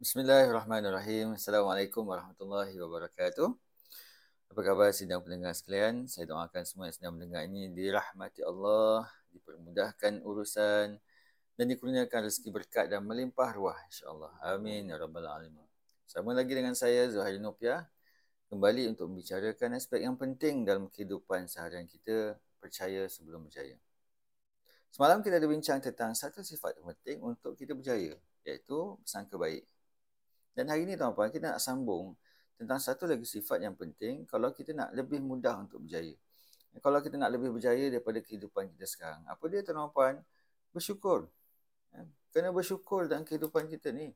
Bismillahirrahmanirrahim. Assalamualaikum warahmatullahi wabarakatuh. Apa khabar sidang pendengar sekalian? Saya doakan semua yang sedang mendengar ini dirahmati Allah, dipermudahkan urusan dan dikurniakan rezeki berkat dan melimpah ruah insya-Allah. Amin ya rabbal alamin. Sama lagi dengan saya Zuhair Nopia kembali untuk membicarakan aspek yang penting dalam kehidupan seharian kita percaya sebelum berjaya. Semalam kita ada bincang tentang satu sifat penting untuk kita berjaya iaitu sangka baik. Dan hari ini tuan-tuan kita nak sambung tentang satu lagi sifat yang penting kalau kita nak lebih mudah untuk berjaya. Kalau kita nak lebih berjaya daripada kehidupan kita sekarang. Apa dia tuan-tuan? Bersyukur. Ya, kena bersyukur dalam kehidupan kita ni.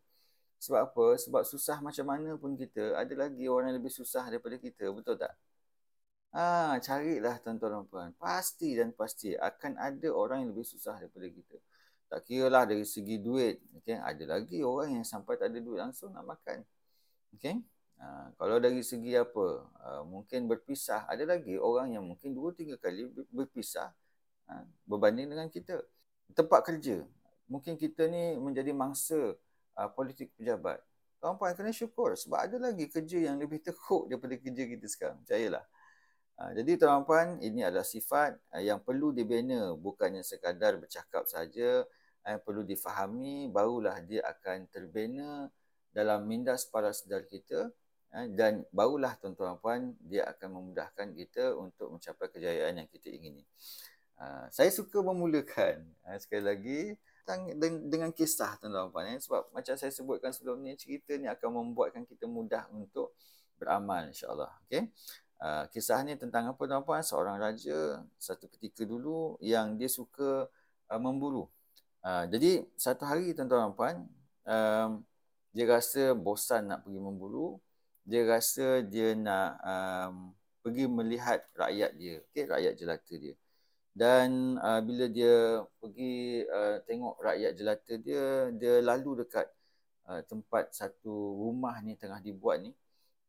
Sebab apa? Sebab susah macam mana pun kita, ada lagi orang yang lebih susah daripada kita. Betul tak? Ah, carilah tuan-tuan puan. Pasti dan pasti akan ada orang yang lebih susah daripada kita. Tak kira lah dari segi duit. Okay? Ada lagi orang yang sampai tak ada duit langsung nak makan. Okay? Ha, kalau dari segi apa, uh, mungkin berpisah. Ada lagi orang yang mungkin dua tiga kali berpisah uh, berbanding dengan kita. Tempat kerja. Mungkin kita ni menjadi mangsa uh, politik pejabat. Tuan-puan kena syukur sebab ada lagi kerja yang lebih teruk daripada kerja kita sekarang. Percayalah. Uh, jadi tuan-puan, ini adalah sifat uh, yang perlu dibina bukannya sekadar bercakap saja yang perlu difahami barulah dia akan terbina dalam minda para sedar kita dan barulah tuan-tuan puan dia akan memudahkan kita untuk mencapai kejayaan yang kita ingini. Saya suka memulakan sekali lagi dengan kisah tuan-tuan puan sebab macam saya sebutkan sebelum ni cerita ni akan membuatkan kita mudah untuk beramal insya-Allah. Okey. kisah ni tentang apa tuan-tuan puan? Seorang raja satu ketika dulu yang dia suka memburu Uh, jadi satu hari tuan-tuan dan puan, um, dia rasa bosan nak pergi memburu. Dia rasa dia nak um, pergi melihat rakyat dia, okay, rakyat jelata dia. Dan uh, bila dia pergi uh, tengok rakyat jelata dia, dia lalu dekat uh, tempat satu rumah ni tengah dibuat ni.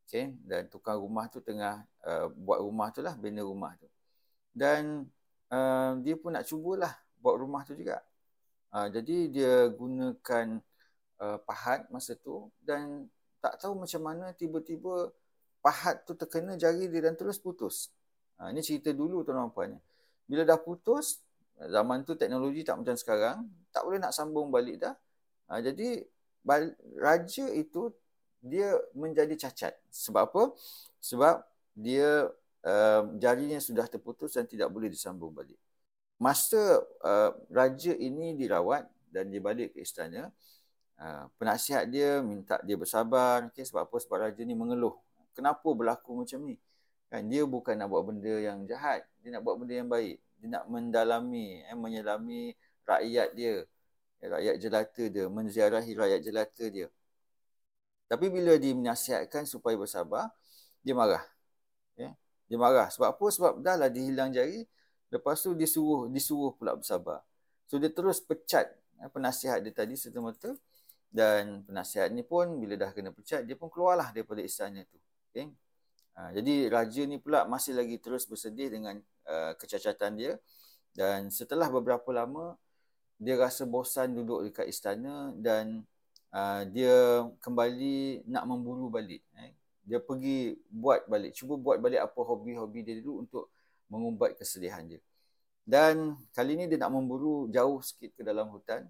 Okay, dan tukang rumah tu tengah uh, buat rumah tu lah, bina rumah tu. Dan uh, dia pun nak cubalah buat rumah tu juga. Uh, jadi dia gunakan uh, pahat masa tu dan tak tahu macam mana tiba-tiba pahat tu terkena jari dia dan terus putus. Uh, ini cerita dulu tuan-tuan puan. Bila dah putus, zaman tu teknologi tak macam sekarang, tak boleh nak sambung balik dah. Uh, jadi raja itu dia menjadi cacat. Sebab apa? Sebab dia uh, jarinya sudah terputus dan tidak boleh disambung balik masa uh, raja ini dirawat dan dia balik ke istana uh, penasihat dia minta dia bersabar okay, sebab apa? Sebab raja ni mengeluh. Kenapa berlaku macam ni? Kan dia bukan nak buat benda yang jahat. Dia nak buat benda yang baik. Dia nak mendalami eh, menyelami rakyat dia. Eh, rakyat jelata dia menziarahi rakyat jelata dia. Tapi bila dia menasihatkan supaya bersabar dia marah. Okay? dia marah. Sebab apa? Sebab dah lah dihilang jari Lepas tu dia suruh, disuruh pula bersabar. So dia terus pecat eh, penasihat dia tadi serta-merta. Dan penasihat ni pun bila dah kena pecat, dia pun keluarlah daripada istana tu. Okay? Ha, jadi raja ni pula masih lagi terus bersedih dengan uh, kecacatan dia. Dan setelah beberapa lama, dia rasa bosan duduk dekat istana dan uh, dia kembali nak memburu balik. Eh? Dia pergi buat balik, cuba buat balik apa hobi-hobi dia dulu untuk mengumbat kesedihan dia. Dan kali ini dia nak memburu jauh sikit ke dalam hutan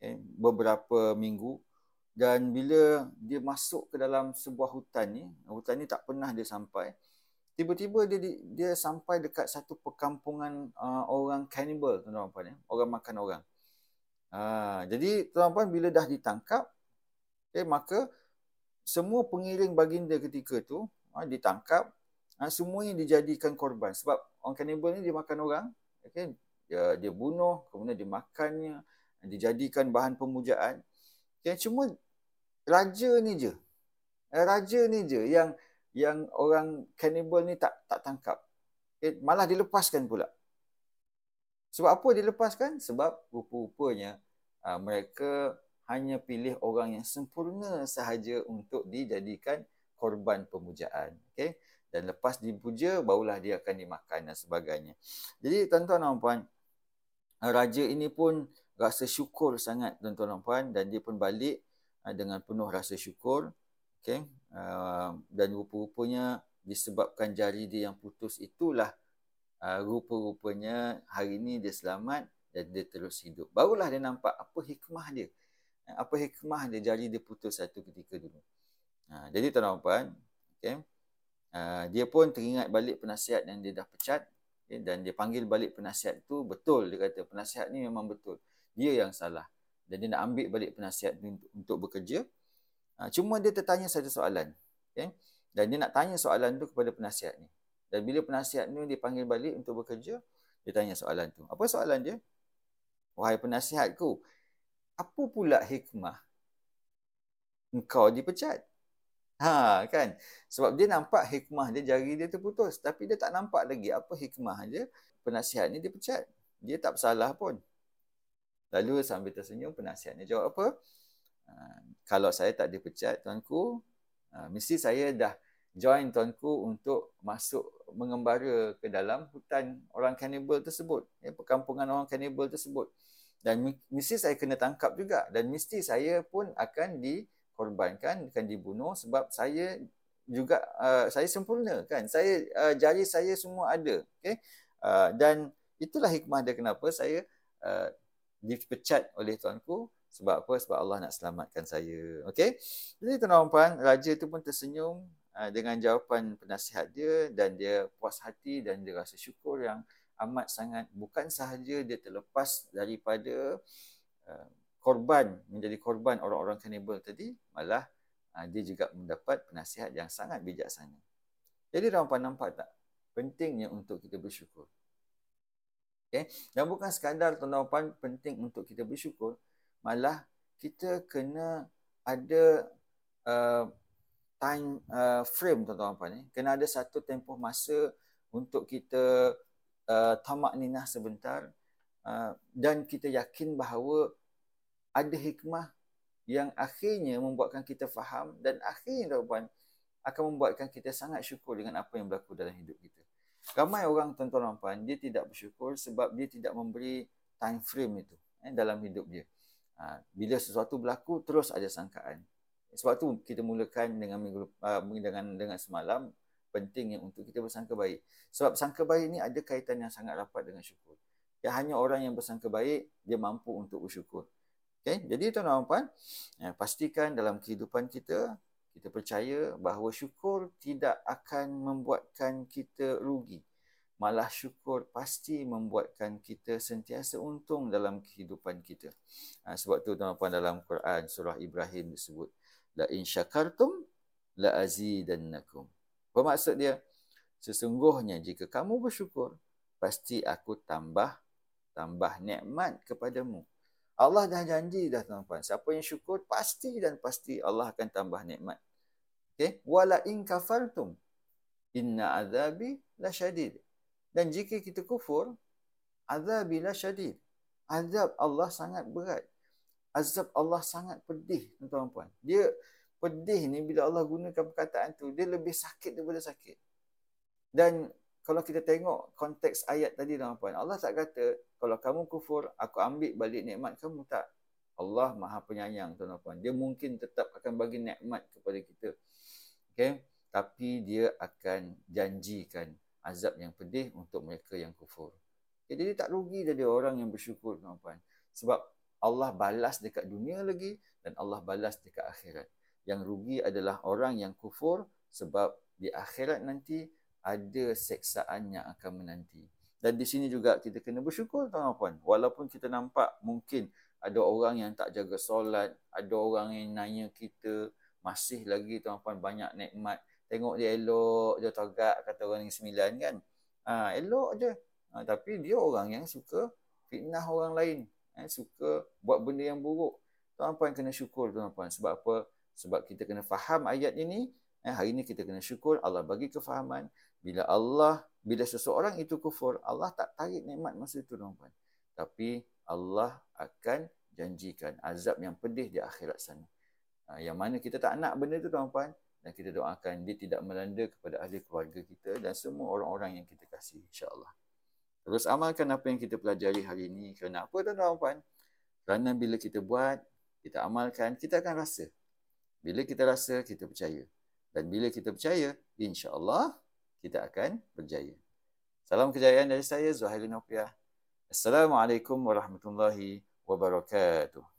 okay, beberapa minggu dan bila dia masuk ke dalam sebuah hutan ni, hutan ni tak pernah dia sampai. Tiba-tiba dia dia sampai dekat satu perkampungan uh, orang cannibal tuan-tuan ya, orang makan orang. Uh, jadi tuan-tuan bila dah ditangkap, okay, maka semua pengiring baginda ketika tu uh, ditangkap ha, semuanya dijadikan korban sebab orang kanibal ni dia makan orang okay? dia, dia bunuh kemudian dia makannya dijadikan bahan pemujaan okay? cuma raja ni je eh, raja ni je yang yang orang kanibal ni tak tak tangkap okay? malah dilepaskan pula sebab apa dilepaskan sebab rupa-rupanya uh, mereka hanya pilih orang yang sempurna sahaja untuk dijadikan korban pemujaan okey dan lepas dipuja barulah dia akan dimakan dan sebagainya. Jadi tuan-tuan dan puan, raja ini pun rasa syukur sangat tuan-tuan dan puan dan dia pun balik uh, dengan penuh rasa syukur. Okay. Uh, dan rupa-rupanya disebabkan jari dia yang putus itulah uh, rupa-rupanya hari ini dia selamat dan dia terus hidup. Barulah dia nampak apa hikmah dia. Apa hikmah dia jari dia putus satu ketika dulu. Uh, jadi tuan-tuan, okay. Uh, dia pun teringat balik penasihat yang dia dah pecat okay, dan dia panggil balik penasihat tu betul. Dia kata penasihat ni memang betul. Dia yang salah dan dia nak ambil balik penasihat untuk, untuk bekerja. Ha, cuma dia tertanya satu soalan. Okay? Dan dia nak tanya soalan tu kepada penasihat ni. Dan bila penasihat ni dia panggil balik untuk bekerja, dia tanya soalan tu. Apa soalan dia? Wahai penasihatku, apa pula hikmah engkau dipecat? Ha kan? Sebab dia nampak hikmah dia jari dia terputus, tapi dia tak nampak lagi apa hikmah dia penasihat ni dipecat. Dia tak bersalah pun. Lalu sambil tersenyum penasihatnya jawab apa? Uh, kalau saya tak dipecat tuanku, uh, mesti saya dah join tuanku untuk masuk mengembara ke dalam hutan orang kanibal tersebut, ya, perkampungan orang kanibal tersebut. Dan mesti saya kena tangkap juga dan mesti saya pun akan dikorbankan, akan dibunuh sebab saya juga uh, saya sempurna kan. Saya uh, jari saya semua ada, okey. Uh, dan itulah hikmah dia kenapa saya uh, dipecat oleh tuanku sebab apa? Sebab Allah nak selamatkan saya. Okey. Jadi tuan-tuan, raja itu pun tersenyum uh, dengan jawapan penasihat dia dan dia puas hati dan dia rasa syukur yang amat sangat bukan sahaja dia terlepas daripada uh, korban menjadi korban orang-orang kanibal tadi, malah uh, dia juga mendapat penasihat yang sangat bijaksana. Jadi tuan-tuan nampak tak pentingnya untuk kita bersyukur. Okay? Dan bukan sekadar tuan-tuan penting untuk kita bersyukur, malah kita kena ada uh, time uh, frame tuan-tuan ni. Kena ada satu tempoh masa untuk kita uh, tamak ninah sebentar uh, dan kita yakin bahawa ada hikmah yang akhirnya membuatkan kita faham dan akhirnya tuan-tuan akan membuatkan kita sangat syukur dengan apa yang berlaku dalam hidup kita. Ramai orang tuan-tuan puan, dia tidak bersyukur sebab dia tidak memberi time frame itu eh, dalam hidup dia. Ha, bila sesuatu berlaku, terus ada sangkaan. Sebab tu kita mulakan dengan minggu, uh, dengan dengan semalam pentingnya untuk kita bersangka baik. Sebab sangka baik ni ada kaitan yang sangat rapat dengan syukur. Ya hanya orang yang bersangka baik dia mampu untuk bersyukur. Okay? Jadi tuan-tuan dan puan, ya, pastikan dalam kehidupan kita kita percaya bahawa syukur tidak akan membuatkan kita rugi. Malah syukur pasti membuatkan kita sentiasa untung dalam kehidupan kita. Ha, sebab tu tuan-tuan dalam Quran surah Ibrahim disebut la in syakartum la azidannakum. Apa maksud dia? Sesungguhnya jika kamu bersyukur, pasti aku tambah tambah nikmat kepadamu. Allah dah janji dah tuan-tuan. Siapa yang syukur pasti dan pasti Allah akan tambah nikmat. Okay? Wala in kafartum inna azabi la syadid. Dan jika kita kufur, azabi la syadid. Azab Allah sangat berat. Azab Allah sangat pedih, tuan-tuan. Dia pedih ni bila Allah gunakan perkataan tu, dia lebih sakit daripada sakit. Dan kalau kita tengok konteks ayat tadi tuan puan, Allah tak kata kalau kamu kufur, aku ambil balik nikmat kamu tak. Allah Maha Penyayang tuan puan. Dia mungkin tetap akan bagi nikmat kepada kita. Okay? Tapi dia akan janjikan azab yang pedih untuk mereka yang kufur. Okay, jadi tak rugi jadi orang yang bersyukur tuan-tuan. Sebab Allah balas dekat dunia lagi dan Allah balas dekat akhirat. Yang rugi adalah orang yang kufur sebab di akhirat nanti ada seksaan yang akan menanti. Dan di sini juga kita kena bersyukur tuan-tuan. Walaupun kita nampak mungkin ada orang yang tak jaga solat, ada orang yang nanya kita, masih lagi tuan-puan banyak nikmat. Tengok dia elok, dia tagak kata orang yang sembilan kan. Ha, elok je. Ha, tapi dia orang yang suka fitnah orang lain. Eh, suka buat benda yang buruk. Tuan-puan kena syukur tuan-puan. Sebab apa? Sebab kita kena faham ayat ini. Eh, hari ini kita kena syukur Allah bagi kefahaman. Bila Allah, bila seseorang itu kufur, Allah tak tarik nikmat masa itu tuan-puan. Tapi Allah akan janjikan azab yang pedih di akhirat sana. Ha, yang mana kita tak nak benda tu tuan-tuan dan kita doakan dia tidak melanda kepada ahli keluarga kita dan semua orang-orang yang kita kasih insya-Allah. Terus amalkan apa yang kita pelajari hari ini kerana apa tuan-tuan? Kerana bila kita buat, kita amalkan, kita akan rasa Bila kita rasa, kita percaya. Dan bila kita percaya, insya-Allah kita akan berjaya. Salam kejayaan dari saya Zuhairi Nopiah. Assalamualaikum warahmatullahi wabarakatuh.